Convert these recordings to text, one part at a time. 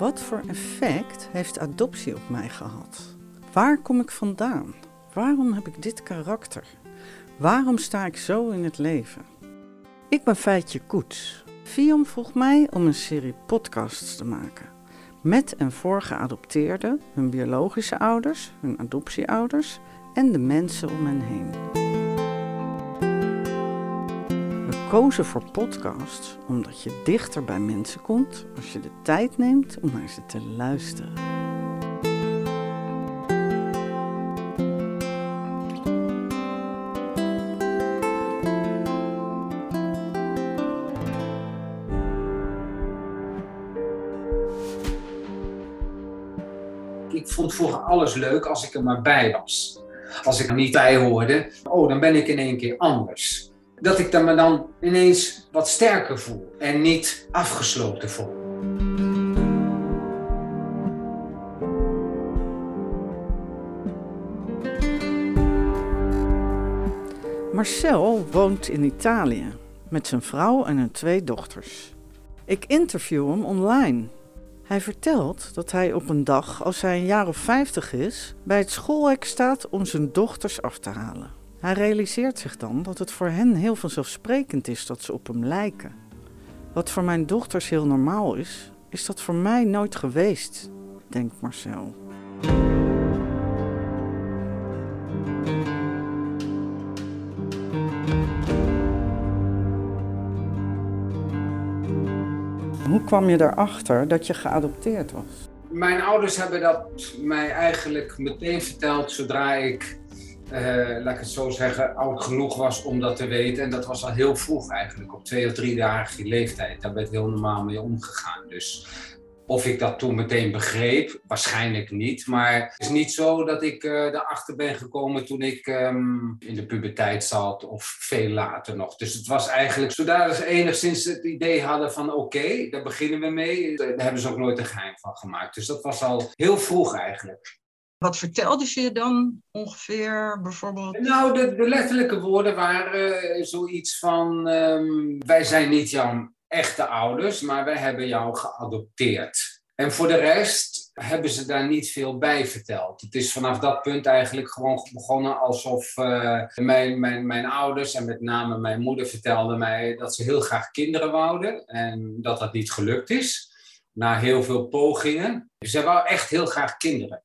Wat voor effect heeft adoptie op mij gehad? Waar kom ik vandaan? Waarom heb ik dit karakter? Waarom sta ik zo in het leven? Ik ben Feitje Koets. Fion vroeg mij om een serie podcasts te maken. Met en voor geadopteerden, hun biologische ouders, hun adoptieouders en de mensen om hen heen. We kozen voor podcasts omdat je dichter bij mensen komt als je de tijd neemt om naar ze te luisteren. Ik vond vroeger alles leuk als ik er maar bij was. Als ik er niet bij hoorde, oh, dan ben ik in één keer anders. Dat ik me dan ineens wat sterker voel en niet afgesloten voel. Marcel woont in Italië met zijn vrouw en hun twee dochters. Ik interview hem online. Hij vertelt dat hij op een dag, als hij een jaar of 50 is, bij het schoolhek staat om zijn dochters af te halen. Hij realiseert zich dan dat het voor hen heel vanzelfsprekend is dat ze op hem lijken. Wat voor mijn dochters heel normaal is, is dat voor mij nooit geweest, denkt Marcel. Hoe kwam je erachter dat je geadopteerd was? Mijn ouders hebben dat mij eigenlijk meteen verteld zodra ik, laat ik het zo zeggen, oud genoeg was om dat te weten. En dat was al heel vroeg eigenlijk, op twee of driejarige leeftijd. Daar werd heel normaal mee omgegaan. Dus of ik dat toen meteen begreep, waarschijnlijk niet. Maar het is niet zo dat ik uh, erachter ben gekomen toen ik um, in de puberteit zat of veel later nog. Dus het was eigenlijk, zodra ze enigszins het idee hadden van oké, daar beginnen we mee, daar hebben ze ook nooit een geheim van gemaakt. Dus dat was al heel vroeg eigenlijk. Wat vertelde ze je dan ongeveer bijvoorbeeld? Nou, de, de letterlijke woorden waren uh, zoiets van: um, wij zijn niet jouw echte ouders, maar wij hebben jou geadopteerd. En voor de rest hebben ze daar niet veel bij verteld. Het is vanaf dat punt eigenlijk gewoon begonnen alsof uh, mijn, mijn, mijn ouders en met name mijn moeder vertelden mij dat ze heel graag kinderen wouden en dat dat niet gelukt is. Na heel veel pogingen. Ze wou echt heel graag kinderen.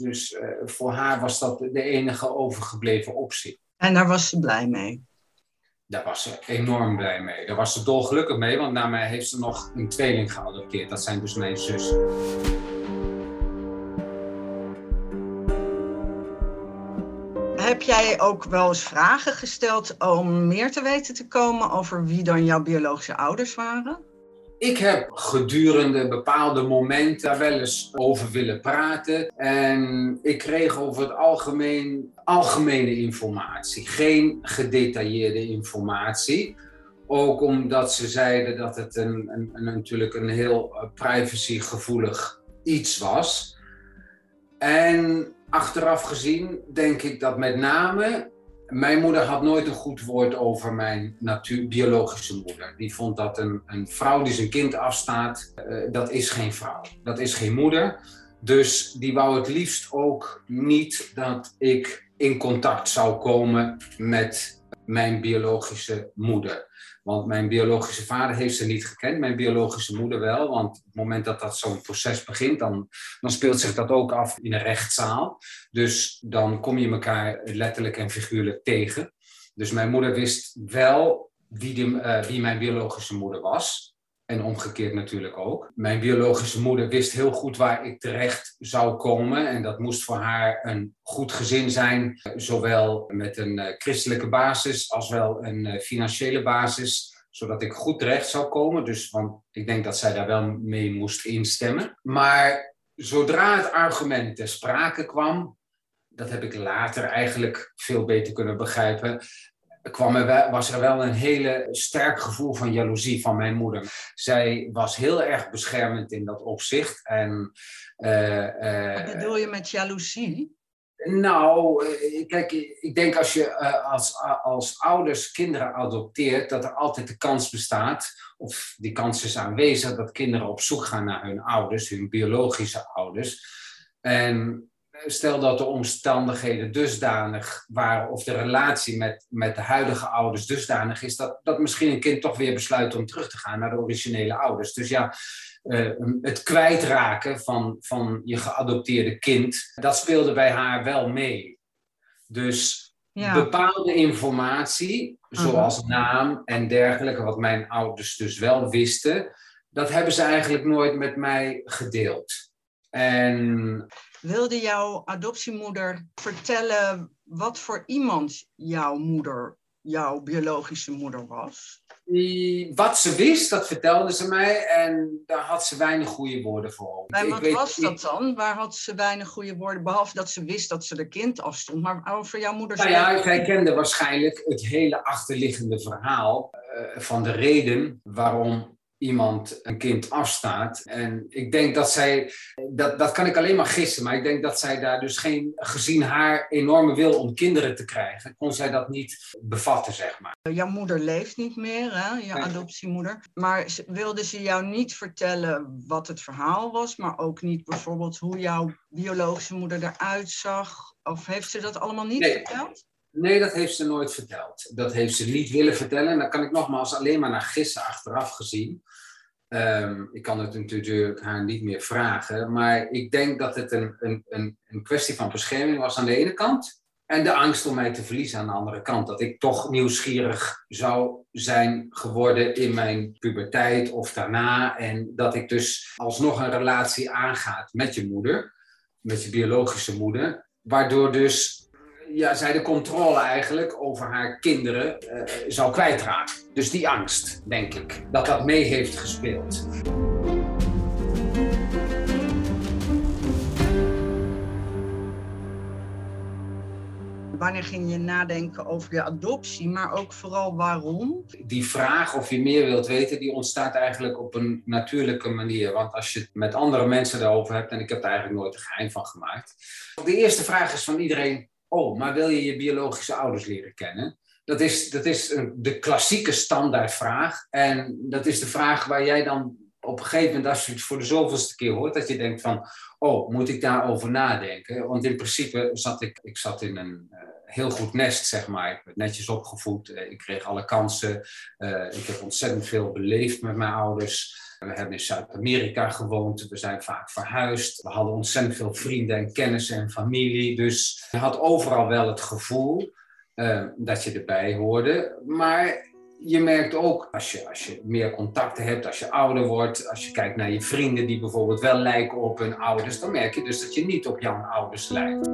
Dus uh, voor haar was dat de enige overgebleven optie. En daar was ze blij mee? Daar was ze enorm blij mee. Daar was ze dolgelukkig mee, want na mij heeft ze nog een tweeling geadopteerd. Dat zijn dus mijn zussen. Heb jij ook wel eens vragen gesteld om meer te weten te komen over wie dan jouw biologische ouders waren? Ik heb gedurende bepaalde momenten daar wel eens over willen praten. En ik kreeg over het algemeen algemene informatie, geen gedetailleerde informatie. Ook omdat ze zeiden dat het een, een, een natuurlijk een heel privacygevoelig iets was. En achteraf gezien denk ik dat met name mijn moeder had nooit een goed woord over mijn natuur, biologische moeder. Die vond dat een, een vrouw die zijn kind afstaat, uh, dat is geen vrouw. Dat is geen moeder. Dus die wou het liefst ook niet dat ik in contact zou komen met mijn biologische moeder. Want mijn biologische vader heeft ze niet gekend, mijn biologische moeder wel. Want op het moment dat dat zo'n proces begint, dan, dan speelt zich dat ook af in een rechtszaal. Dus dan kom je elkaar letterlijk en figuurlijk tegen. Dus mijn moeder wist wel wie, de, uh, wie mijn biologische moeder was. En omgekeerd natuurlijk ook. Mijn biologische moeder wist heel goed waar ik terecht zou komen. En dat moest voor haar een goed gezin zijn. Zowel met een uh, christelijke basis als wel een uh, financiële basis. Zodat ik goed terecht zou komen. Dus want ik denk dat zij daar wel mee moest instemmen. Maar zodra het argument ter sprake kwam. Dat heb ik later eigenlijk veel beter kunnen begrijpen kwam er was er wel een hele sterk gevoel van jaloezie van mijn moeder. Zij was heel erg beschermend in dat opzicht. En, uh, uh, Wat bedoel je met jaloezie? Nou, eh, kijk, ik denk als je eh, als, als ouders kinderen adopteert, dat er altijd de kans bestaat, of die kans is aanwezig, dat kinderen op zoek gaan naar hun ouders, hun biologische ouders. En stel dat de omstandigheden dusdanig waren, of de relatie met, met de huidige ouders dusdanig is, dat, dat misschien een kind toch weer besluit om terug te gaan naar de originele ouders. Dus ja, uh, het kwijtraken van, van je geadopteerde kind, dat speelde bij haar wel mee. Dus bepaalde informatie, mhm. zoals naam en dergelijke, wat mijn ouders dus wel wisten, dat hebben ze eigenlijk nooit met mij gedeeld. En Wilde jouw adoptiemoeder vertellen wat voor iemand jouw moeder, jouw biologische moeder was? wat ze wist, dat vertelde ze mij en daar had ze weinig goede woorden voor. En wat was dat dan? Waar had ze weinig goede woorden, behalve dat ze wist dat ze de kind afstond, maar over jouw moeder? Nou ja, zij kende waarschijnlijk het hele achterliggende verhaal uh, van de reden waarom iemand een kind afstaat. En ik denk dat zij, dat, dat kan ik alleen maar gissen, maar ik denk dat zij daar dus geen, gezien haar enorme wil om kinderen te krijgen, kon zij dat niet bevatten, zeg maar. Jouw moeder leeft niet meer, hè? je adoptiemoeder. Maar wilde ze jou niet vertellen wat het verhaal was, maar ook niet bijvoorbeeld hoe jouw biologische moeder eruit zag? Of heeft ze dat allemaal niet verteld? Nee, dat heeft ze nooit verteld. Dat heeft ze niet willen vertellen. En dan kan ik nogmaals alleen maar naar gissen achteraf gezien. Um, ik kan het natuurlijk haar niet meer vragen. Maar ik denk dat het een, een, een, een kwestie van bescherming was aan de ene kant. En de angst om mij te verliezen aan de andere kant. Dat ik toch nieuwsgierig zou zijn geworden in mijn puberteit of daarna. En dat ik dus alsnog een relatie aangaat met je moeder, met je biologische moeder. Waardoor dus ja, zij de controle eigenlijk over haar kinderen uh, zou kwijtraken. Dus die angst, denk ik, dat dat mee heeft gespeeld. wanneer ging je nadenken over je adoptie, maar ook vooral waarom? Die vraag of je meer wilt weten, die ontstaat eigenlijk op een natuurlijke manier. Want als je het met andere mensen daarover hebt, en ik heb er eigenlijk nooit een geheim van gemaakt. De eerste vraag is van iedereen, oh, maar wil je je biologische ouders leren kennen? Dat is, dat is de klassieke standaardvraag. En dat is de vraag waar jij dan op een gegeven moment, als je het voor de zoveelste keer hoort, dat je denkt van, oh, moet ik daarover nadenken? Want in principe zat ik, ik zat in een uh, heel goed nest, zeg maar. Ik werd netjes opgevoed, uh, ik kreeg alle kansen. Uh, ik heb ontzettend veel beleefd met mijn ouders. We hebben in Zuid-Amerika gewoond, we zijn vaak verhuisd. We hadden ontzettend veel vrienden en kennissen en familie. Dus je had overal wel het gevoel dat je erbij hoorde. Maar je merkt ook als je, als je meer contacten hebt, als je ouder wordt, als je kijkt naar je vrienden die bijvoorbeeld wel lijken op hun ouders, dan merk je dus dat je niet op jouw ouders lijkt.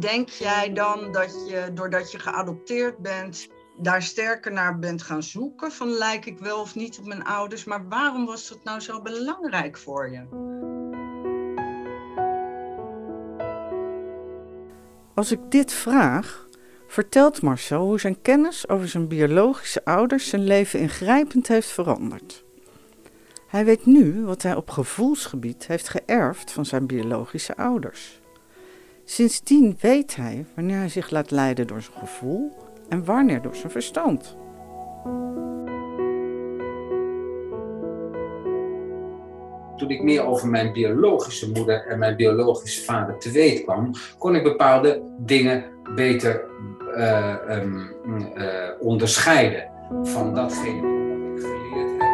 Denk jij dan dat je, doordat je geadopteerd bent, daar sterker naar bent gaan zoeken van lijk ik wel of niet op mijn ouders, maar waarom was dat nou zo belangrijk voor je? Als ik dit vraag, vertelt Marcel hoe zijn kennis over zijn biologische ouders zijn leven ingrijpend heeft veranderd. Hij weet nu wat hij op gevoelsgebied heeft geërfd van zijn biologische ouders. Sindsdien weet hij wanneer hij zich laat leiden door zijn gevoel en wanneer door zijn verstand. Toen ik meer over mijn biologische moeder en mijn biologische vader te weten kwam, kon ik bepaalde dingen beter uh, um, uh, onderscheiden van datgene wat ik geleerd heb.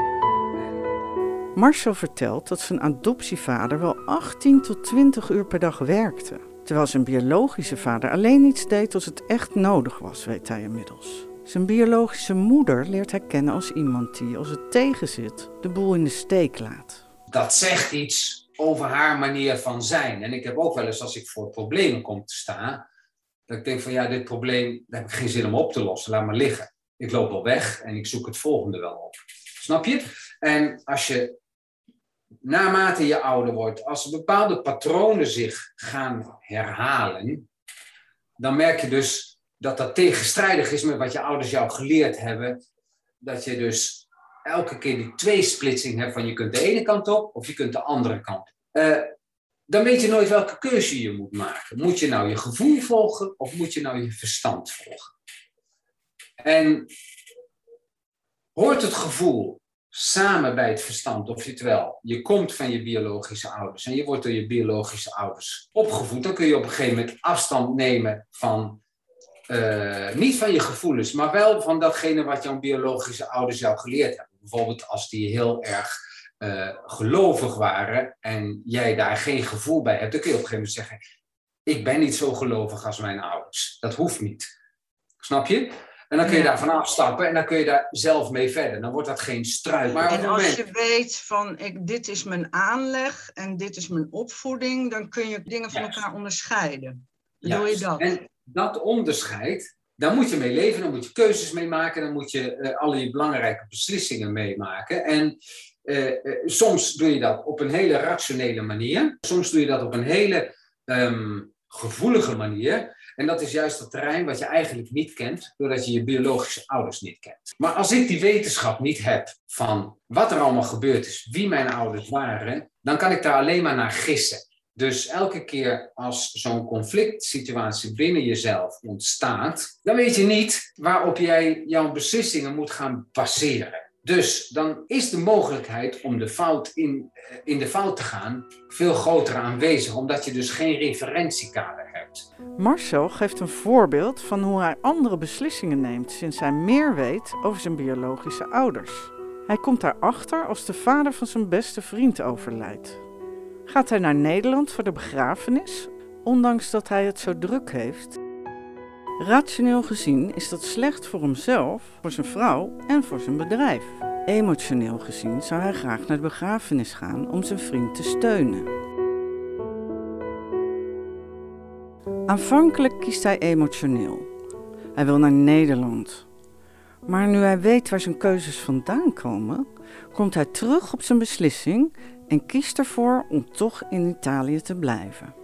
Marcel vertelt dat zijn adoptievader wel 18 tot 20 uur per dag werkte. Terwijl zijn biologische vader alleen iets deed als het echt nodig was, weet hij inmiddels. Zijn biologische moeder leert hij kennen als iemand die, als het tegenzit, de boel in de steek laat. Dat zegt iets over haar manier van zijn. En ik heb ook wel eens, als ik voor problemen kom te staan, dat ik denk van ja, dit probleem, daar heb ik geen zin om op te lossen, laat maar liggen. Ik loop wel weg en ik zoek het volgende wel op. Snap je? En als je naarmate je ouder wordt, als bepaalde patronen zich gaan herhalen, dan merk je dus dat dat tegenstrijdig is met wat je ouders jou geleerd hebben. Dat je dus elke keer die tweesplitsing hebt van je kunt de ene kant op of je kunt de andere kant op. Uh, dan weet je nooit welke keuze je moet maken. Moet je nou je gevoel volgen of moet je nou je verstand volgen? En hoort het gevoel samen bij het verstand, oftewel, je komt van je biologische ouders en je wordt door je biologische ouders opgevoed, dan kun je op een gegeven moment afstand nemen van, uh, niet van je gevoelens, maar wel van datgene wat jouw biologische ouders jou geleerd hebben. Bijvoorbeeld als die heel erg uh, gelovig waren en jij daar geen gevoel bij hebt, dan kun je op een gegeven moment zeggen, ik ben niet zo gelovig als mijn ouders. Dat hoeft niet. Snap je? En dan kun je daar vanaf stappen en dan kun je daar zelf mee verder. Dan wordt dat geen struik. Maar en als je weet van ik, dit is mijn aanleg en dit is mijn opvoeding, dan kun je dingen van elkaar onderscheiden. Doe je dat? En dat onderscheid, daar moet je mee leven, dan moet je keuzes mee maken, dan moet je uh, alle je belangrijke beslissingen meemaken. En uh, uh, soms doe je dat op een hele rationele manier, soms doe je dat op een hele um, gevoelige manier. En dat is juist het terrein wat je eigenlijk niet kent, doordat je je biologische ouders niet kent. Maar als ik die wetenschap niet heb van wat er allemaal gebeurd is, wie mijn ouders waren, dan kan ik daar alleen maar naar gissen. Dus elke keer als zo'n conflict situatie binnen jezelf ontstaat, dan weet je niet waarop jij jouw beslissingen moet gaan baseren. Dus dan is de mogelijkheid om de fout in, eh, in de fout te gaan veel groter aanwezig, omdat je dus geen referentiekader hebt. Marcel geeft een voorbeeld van hoe hij andere beslissingen neemt sinds hij meer weet over zijn biologische ouders. Hij komt daarachter als de vader van zijn beste vriend overlijdt. Gaat hij naar Nederland voor de begrafenis, ondanks dat hij het zo druk heeft? Rationeel gezien is dat slecht voor hemzelf, voor zijn vrouw en voor zijn bedrijf. Emotioneel gezien zou hij graag naar de begrafenis gaan om zijn vriend te steunen. Aanvankelijk kiest hij emotioneel. Hij wil naar Nederland. Maar nu hij weet waar zijn keuzes vandaan komen, komt hij terug op zijn beslissing en kiest ervoor om toch in Italië te blijven.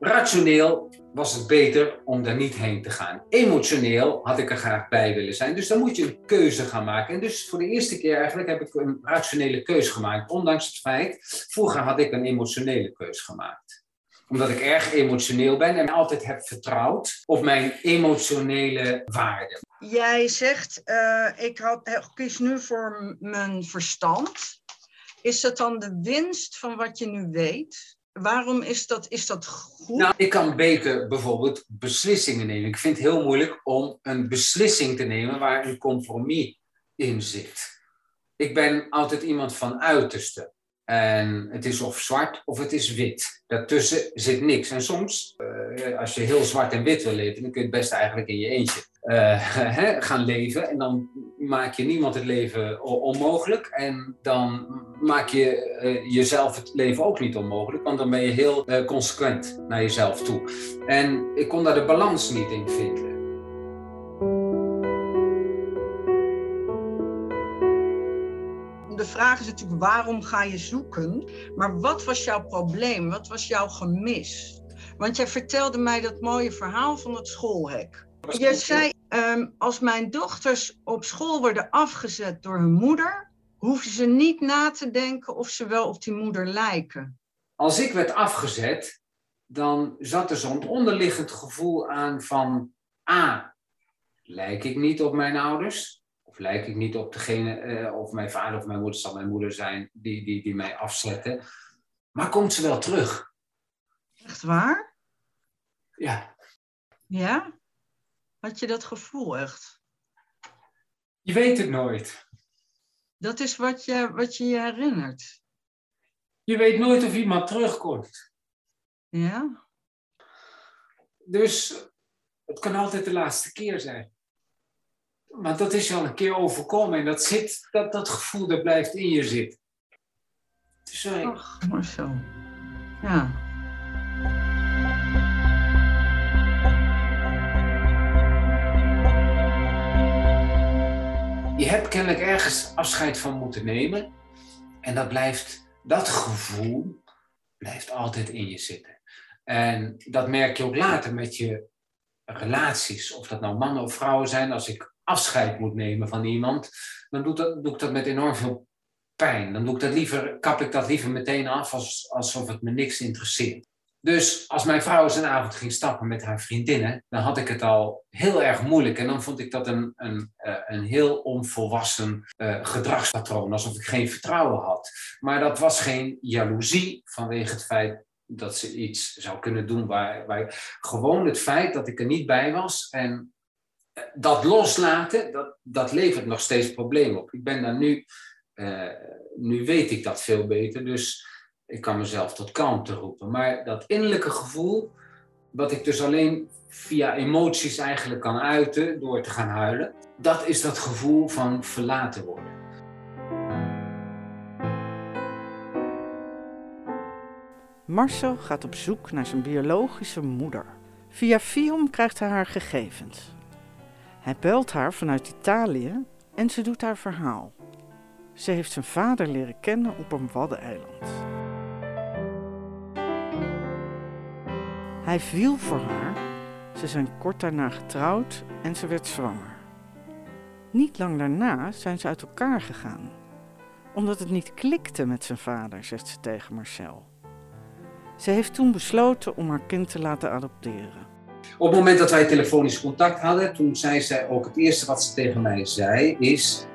Rationeel was het beter om daar niet heen te gaan. Emotioneel had ik er graag bij willen zijn. Dus dan moet je een keuze gaan maken. En dus voor de eerste keer eigenlijk heb ik een rationele keuze gemaakt. Ondanks het feit, vroeger had ik een emotionele keuze gemaakt. Omdat ik erg emotioneel ben en altijd heb vertrouwd op mijn emotionele waarden. Jij zegt, uh, ik had, kies nu voor mijn verstand. Is dat dan de winst van wat je nu weet? Waarom is dat, is dat goed? Nou, ik kan beter bijvoorbeeld beslissingen nemen. Ik vind het heel moeilijk om een beslissing te nemen waar een compromis in zit. Ik ben altijd iemand van uiterste. En het is of zwart of het is wit. Daartussen zit niks. En soms, uh, als je heel zwart en wit wil leven, dan kun je het best eigenlijk in je eentje uh, gaan leven. En dan maak je niemand het leven onmogelijk. En dan maak je uh, jezelf het leven ook niet onmogelijk. Want dan ben je heel consequent naar jezelf toe. En ik kon daar de balans niet in vinden. de vraag is natuurlijk waarom ga je zoeken? Maar wat was jouw probleem? Wat was jouw gemis? Want jij vertelde mij dat mooie verhaal van het schoolhek. Je zei, um, als mijn dochters op school worden afgezet door hun moeder, hoeven ze niet na te denken of ze wel op die moeder lijken. Als ik werd afgezet, dan zat er zo'n onderliggend gevoel aan van, A, lijk ik niet op mijn ouders? Of lijk ik niet op degene, uh, of mijn vader of mijn moeder zal mijn moeder zijn, die, die, die mij afzetten. Maar komt ze wel terug? Echt waar? Ja. Ja? Had je dat gevoel echt? Je weet het nooit. Dat is wat je wat je, je herinnert. Je weet nooit of iemand terugkomt. Ja? Dus het kan altijd de laatste keer zijn. Maar dat is al een keer overkomen en dat, zit, dat, dat gevoel dat blijft in je zitten. Ach, maar zo. Ja. Je hebt kennelijk ergens afscheid van moeten nemen. En dat blijft, dat gevoel blijft altijd in je zitten. En dat merk je ook later met je relaties. Of dat nou mannen of vrouwen zijn. Als ik afscheid moet nemen van iemand, dan doe, dat, doe ik dat met enorm veel pijn. Dan doe ik dat liever, kap ik dat liever meteen af als, alsof het me niks interesseert. Dus als mijn vrouw eens een avond ging stappen met haar vriendinnen, dan had ik het al heel erg moeilijk. En dan vond ik dat een, een, eh, een heel onvolwassen uh, gedragspatroon, alsof ik geen vertrouwen had. Maar dat was geen jaloezie vanwege het feit dat ze iets zou kunnen doen waar, waar gewoon het feit dat ik er niet bij was en eh, dat loslaten, dat, dat levert nog steeds problemen op. Ik ben daar nu, nu weet ik dat veel beter, dus ik kan mezelf tot kalmte roepen. Maar dat innerlijke gevoel, wat ik dus alleen via emoties eigenlijk kan uiten door te gaan huilen, dat is dat gevoel van verlaten worden. Marcel gaat op zoek naar zijn biologische moeder. Via Fium krijgt hij haar gegevens. Hij belt haar vanuit Italië en ze doet haar verhaal. Ze heeft zijn vader leren kennen op een waddeneiland. Hij viel voor haar, ze zijn kort daarna getrouwd en ze werd zwanger. Niet lang daarna zijn ze uit elkaar gegaan, omdat het niet klikte met zijn vader, zegt ze tegen Marcel. Ze heeft toen besloten om haar kind te laten adopteren. Op het moment dat wij telefonisch contact hadden, toen zei zij ook het eerste wat ze tegen mij zei, is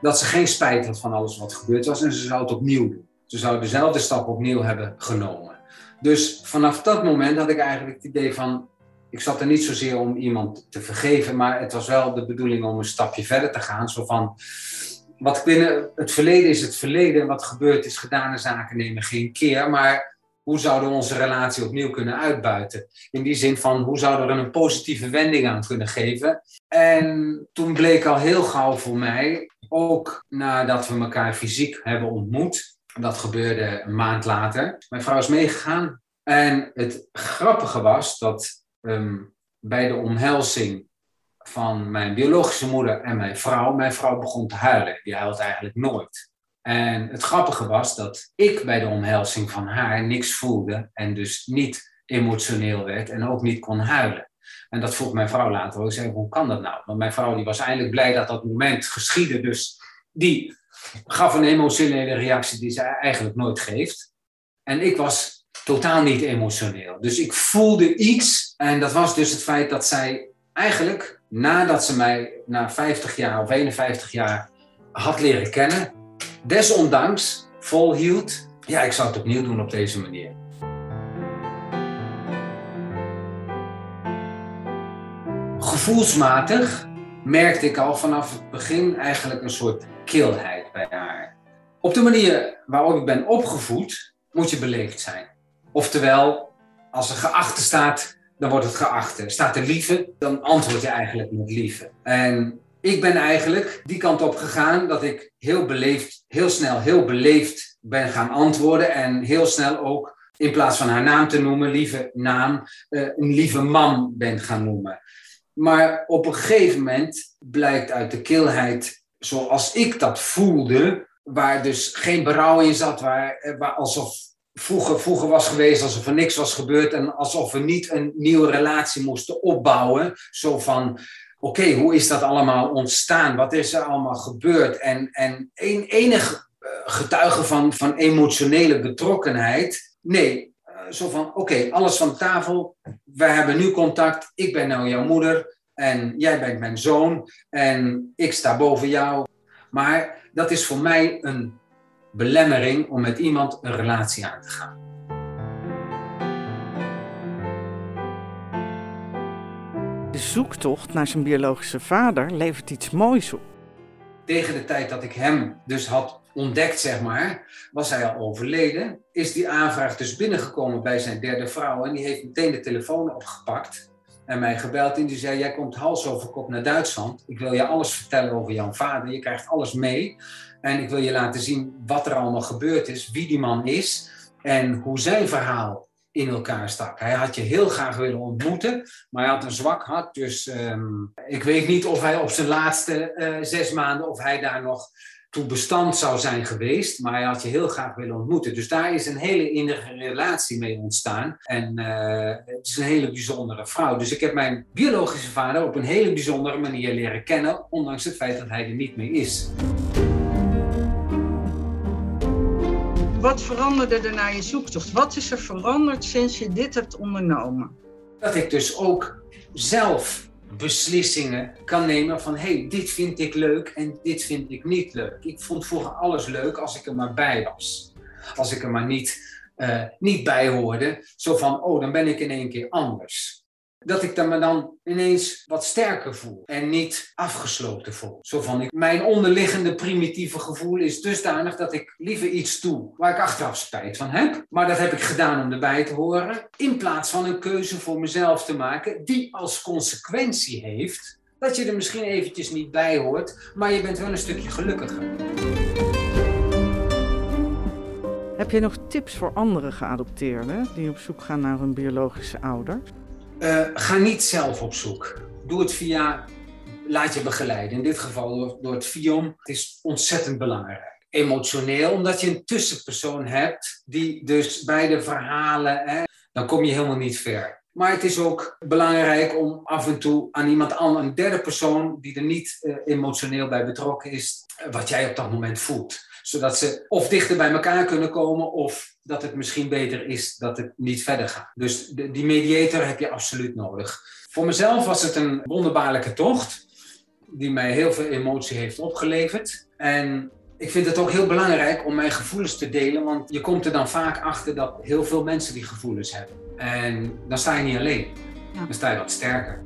dat ze geen spijt had van alles wat gebeurd was en ze zou het opnieuw. Ze zou dezelfde stap opnieuw hebben genomen. Dus vanaf dat moment had ik eigenlijk het idee van, ik zat er niet zozeer om iemand te vergeven, maar het was wel de bedoeling om een stapje verder te gaan. Zo van, wat het verleden is het verleden, wat gebeurd is, gedane zaken nemen geen keer, maar hoe zouden we onze relatie opnieuw kunnen uitbuiten? In die zin van, hoe zouden we er een positieve wending aan kunnen geven? En toen bleek al heel gauw voor mij, ook nadat we elkaar fysiek hebben ontmoet, dat gebeurde een maand later. Mijn vrouw is meegegaan. En het grappige was dat ehm, bij de omhelzing van mijn biologische moeder en mijn vrouw, mijn vrouw begon te huilen. Die huilt eigenlijk nooit. En het grappige was dat ik bij de omhelzing van haar niks voelde en dus niet emotioneel werd en ook niet kon huilen. En dat vroeg mijn vrouw later ook. zei, hoe kan dat nou? Want mijn vrouw die was eigenlijk blij dat dat moment geschiedde. Dus die gaf een emotionele reactie die ze eigenlijk nooit geeft. En ik was totaal niet emotioneel. Dus ik voelde iets. En dat was dus het feit dat zij eigenlijk, nadat ze mij na 50 jaar of 51 jaar had leren kennen, desondanks volhield. Ja, ik zou het opnieuw doen op deze manier. Gevoelsmatig merkte ik al vanaf het begin eigenlijk een soort kilheid. Op de manier waarop ik ben opgevoed, moet je beleefd zijn. Oftewel, als er geachte staat, dan wordt het geachte. Staat er lieve, dan antwoord je eigenlijk met lieve. En ik ben eigenlijk die kant op gegaan dat ik heel beleefd, heel snel, heel beleefd ben gaan antwoorden. En heel snel ook, in plaats van haar naam te noemen, lieve naam, eh, een lieve man ben gaan noemen. Maar op een gegeven moment blijkt uit de kilheid zoals ik dat voelde, waar dus geen berouw in zat, waar, alsof vroeger, vroeger was geweest, alsof er niks was gebeurd en alsof we niet een nieuwe relatie moesten opbouwen. Zo van, oké, hoe is dat allemaal ontstaan? Wat is er allemaal gebeurd? En, en een, enig eh, getuige van, van emotionele betrokkenheid. Nee, eh, zo van, oké, alles van tafel. We hebben nu contact. Ik ben nou jouw moeder. En jij bent mijn zoon en ik sta boven jou. Maar dat is voor mij een belemmering om met iemand een relatie aan te gaan. De zoektocht naar zijn biologische vader levert iets moois op. Tegen de tijd dat ik hem dus had ontdekt, zeg maar, was hij al overleden. Is die aanvraag dus binnengekomen bij zijn derde vrouw en die heeft meteen de telefoon opgepakt en mij gebeld en die zei: Jij komt hals over kop naar Duitsland. Ik wil je alles vertellen over jouw vader. Je krijgt alles mee. En ik wil je laten zien wat er allemaal gebeurd is, wie die man is en hoe zijn verhaal in elkaar stak. Hij had je heel graag willen ontmoeten, maar hij had een zwak hart. Dus ehm, ik weet niet of hij op zijn laatste uh, zes maanden, of hij daar nog toe bestand zou zijn geweest, maar hij had je heel graag willen ontmoeten. Dus daar is een hele innige relatie mee ontstaan. En uh, het is een hele bijzondere vrouw. Dus ik heb mijn biologische vader op een hele bijzondere manier leren kennen, ondanks het feit dat hij er niet meer is. wat veranderde er na je zoektocht? Wat is er veranderd sinds je dit hebt ondernomen? Dat ik dus ook zelf beslissingen kan nemen van hey, dit vind ik leuk en dit vind ik niet leuk. Ik vond vroeger alles leuk als ik er maar bij was. Als ik er maar niet, uh, niet bij hoorde. Zo van, oh, dan ben ik in één keer anders dat ik me dan ineens wat sterker voel en niet afgesloten voel. Zo van, ik, mijn onderliggende primitieve gevoel is dusdanig dat ik liever iets doe waar ik achteraf spijt van heb. Maar dat heb ik gedaan om erbij te horen, in plaats van een keuze voor mezelf te maken die als consequentie heeft dat je er misschien eventjes niet bij hoort, maar je bent wel een stukje gelukkiger. Heb je nog tips voor andere geadopteerden die op zoek gaan naar hun biologische ouders? Uh, ga niet zelf op zoek. Doe het via, laat je begeleiden. In dit geval door, door het FIOM. Het is ontzettend belangrijk. Emotioneel, omdat je een tussenpersoon hebt die dus bij de verhalen, hè, dan kom je helemaal niet ver. Maar het is ook belangrijk om af en toe aan iemand anders, een derde persoon die er niet uh, emotioneel bij betrokken is, wat jij op dat moment voelt. Zodat ze of dichter bij elkaar kunnen komen of dat het misschien beter is dat het niet verder gaat. Dus de, die mediator heb je absoluut nodig. Voor mezelf was het een wonderbaarlijke tocht, die mij heel veel emotie heeft opgeleverd. En ik vind het ook heel belangrijk om mijn gevoelens te delen, want je komt er dan vaak achter dat heel veel mensen die gevoelens hebben. En dan sta je niet alleen, dan sta je wat sterker.